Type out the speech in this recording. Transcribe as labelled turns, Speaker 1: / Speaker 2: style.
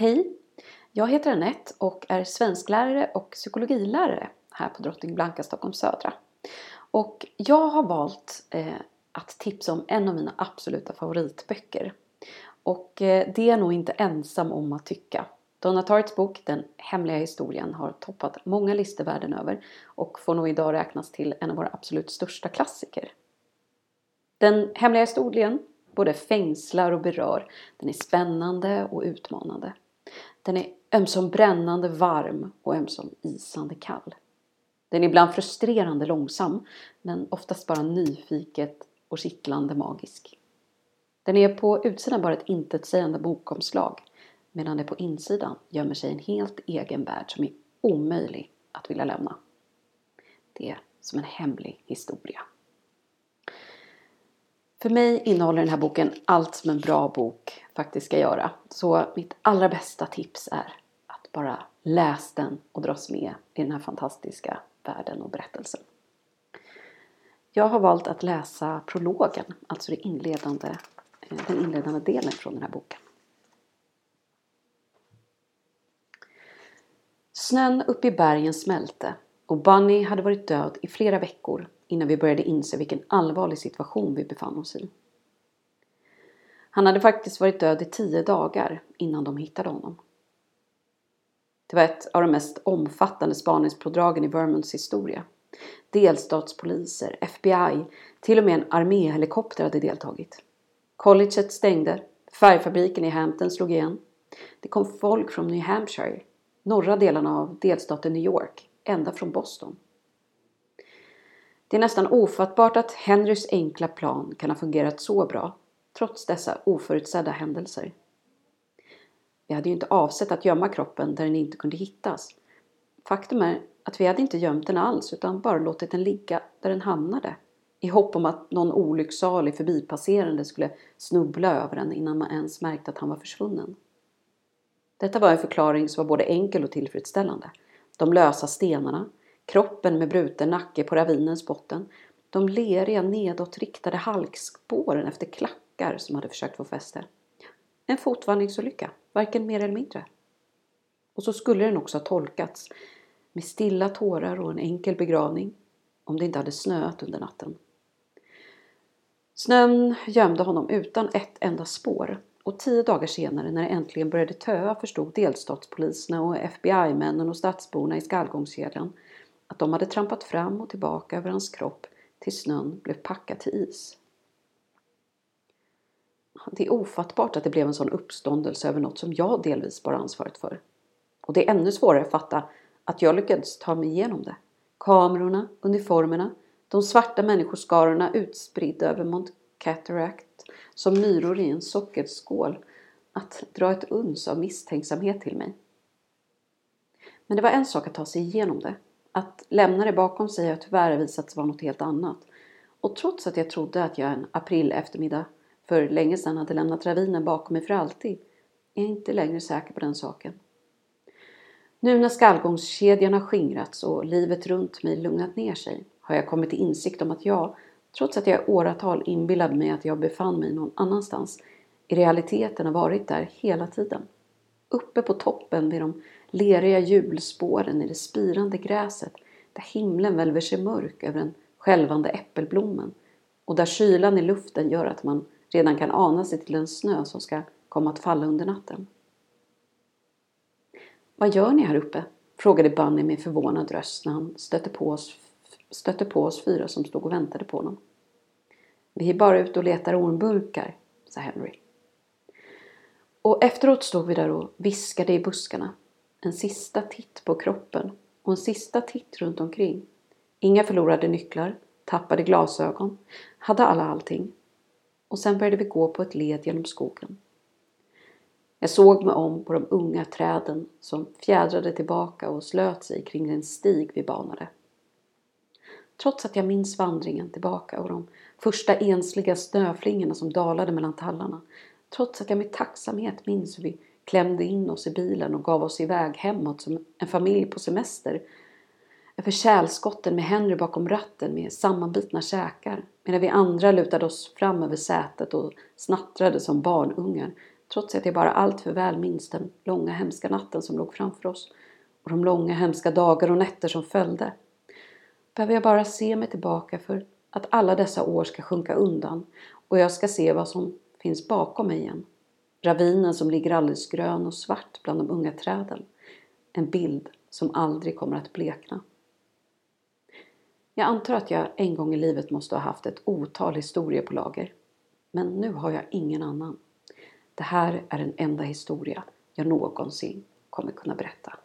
Speaker 1: Hej! Jag heter Annette och är svensklärare och psykologilärare här på Drottning Blanka Stockholm Södra. Och jag har valt eh, att tipsa om en av mina absoluta favoritböcker. Och eh, det är jag nog inte ensam om att tycka. Donna Tarts bok Den hemliga historien har toppat många listor världen över och får nog idag räknas till en av våra absolut största klassiker. Den hemliga historien både fängslar och berör. Den är spännande och utmanande. Den är ömsom brännande varm och ömsom isande kall. Den är ibland frustrerande långsam, men oftast bara nyfiket och kittlande magisk. Den är på utsidan bara ett intetsägande bokomslag, medan det på insidan gömmer sig en helt egen värld som är omöjlig att vilja lämna. Det är som en hemlig historia. För mig innehåller den här boken allt som en bra bok faktiskt ska göra. Så mitt allra bästa tips är att bara läs den och dras med i den här fantastiska världen och berättelsen. Jag har valt att läsa prologen, alltså det inledande, eh, den inledande delen från den här boken. Snön uppe i bergen smälte och Bunny hade varit död i flera veckor innan vi började inse vilken allvarlig situation vi befann oss i. Han hade faktiskt varit död i tio dagar innan de hittade honom. Det var ett av de mest omfattande spaningspådragen i Vermonts historia. Delstatspoliser, FBI, till och med en arméhelikopter hade deltagit. Colleget stängde, färgfabriken i Hampton slog igen. Det kom folk från New Hampshire, norra delarna av delstaten New York, ända från Boston. Det är nästan ofattbart att Henrys enkla plan kan ha fungerat så bra, trots dessa oförutsedda händelser. Vi hade ju inte avsett att gömma kroppen där den inte kunde hittas. Faktum är att vi hade inte gömt den alls utan bara låtit den ligga där den hamnade i hopp om att någon olycksalig förbipasserande skulle snubbla över den innan man ens märkte att han var försvunnen. Detta var en förklaring som var både enkel och tillfredsställande. De lösa stenarna, kroppen med bruten nacke på ravinens botten, de leriga nedåtriktade halkspåren efter klackar som hade försökt få fäste. En fotvandringsolycka, varken mer eller mindre. Och så skulle den också ha tolkats med stilla tårar och en enkel begravning om det inte hade snöat under natten. Snön gömde honom utan ett enda spår och tio dagar senare när det äntligen började töa förstod delstatspoliserna och FBI-männen och stadsborna i skallgångskedjan att de hade trampat fram och tillbaka över hans kropp tills snön blev packad till is. Det är ofattbart att det blev en sån uppståndelse över något som jag delvis bar ansvaret för. Och det är ännu svårare att fatta att jag lyckades ta mig igenom det. Kamerorna, uniformerna, de svarta människoskarorna utspridda över Mount Cataract som myror i en sockerskål att dra ett uns av misstänksamhet till mig. Men det var en sak att ta sig igenom det. Att lämna det bakom sig har tyvärr visat sig vara något helt annat. Och trots att jag trodde att jag en april eftermiddag för länge sedan hade lämnat ravinen bakom mig för alltid är jag inte längre säker på den saken. Nu när skallgångskedjan har skingrats och livet runt mig lugnat ner sig har jag kommit till insikt om att jag, trots att jag i åratal inbillade mig att jag befann mig någon annanstans, i realiteten har varit där hela tiden. Uppe på toppen vid de leriga hjulspåren i det spirande gräset där himlen välver sig mörk över den skälvande äppelblommen och där kylan i luften gör att man redan kan ana sig till den snö som ska komma att falla under natten. Vad gör ni här uppe? frågade Bunny med förvånad röst när han stötte på, oss, stötte på oss fyra som stod och väntade på honom. Vi är bara ute och letar ormburkar, sa Henry. Och efteråt stod vi där och viskade i buskarna. En sista titt på kroppen och en sista titt runt omkring. Inga förlorade nycklar, tappade glasögon, hade alla allting. Och sen började vi gå på ett led genom skogen. Jag såg mig om på de unga träden som fjädrade tillbaka och slöt sig kring den stig vi banade. Trots att jag minns vandringen tillbaka och de första ensliga snöflingorna som dalade mellan tallarna. Trots att jag med tacksamhet minns hur vi klämde in oss i bilen och gav oss iväg hemåt som en familj på semester. Över kärlskotten med Henry bakom ratten med sammanbitna käkar medan vi andra lutade oss fram över sätet och snattrade som barnungar Trots att jag bara allt för väl minns den långa hemska natten som låg framför oss och de långa hemska dagar och nätter som följde. Behöver jag bara se mig tillbaka för att alla dessa år ska sjunka undan och jag ska se vad som finns bakom mig igen. Ravinen som ligger alldeles grön och svart bland de unga träden. En bild som aldrig kommer att blekna. Jag antar att jag en gång i livet måste ha haft ett otal historier på lager. Men nu har jag ingen annan. Det här är den enda historia jag någonsin kommer kunna berätta.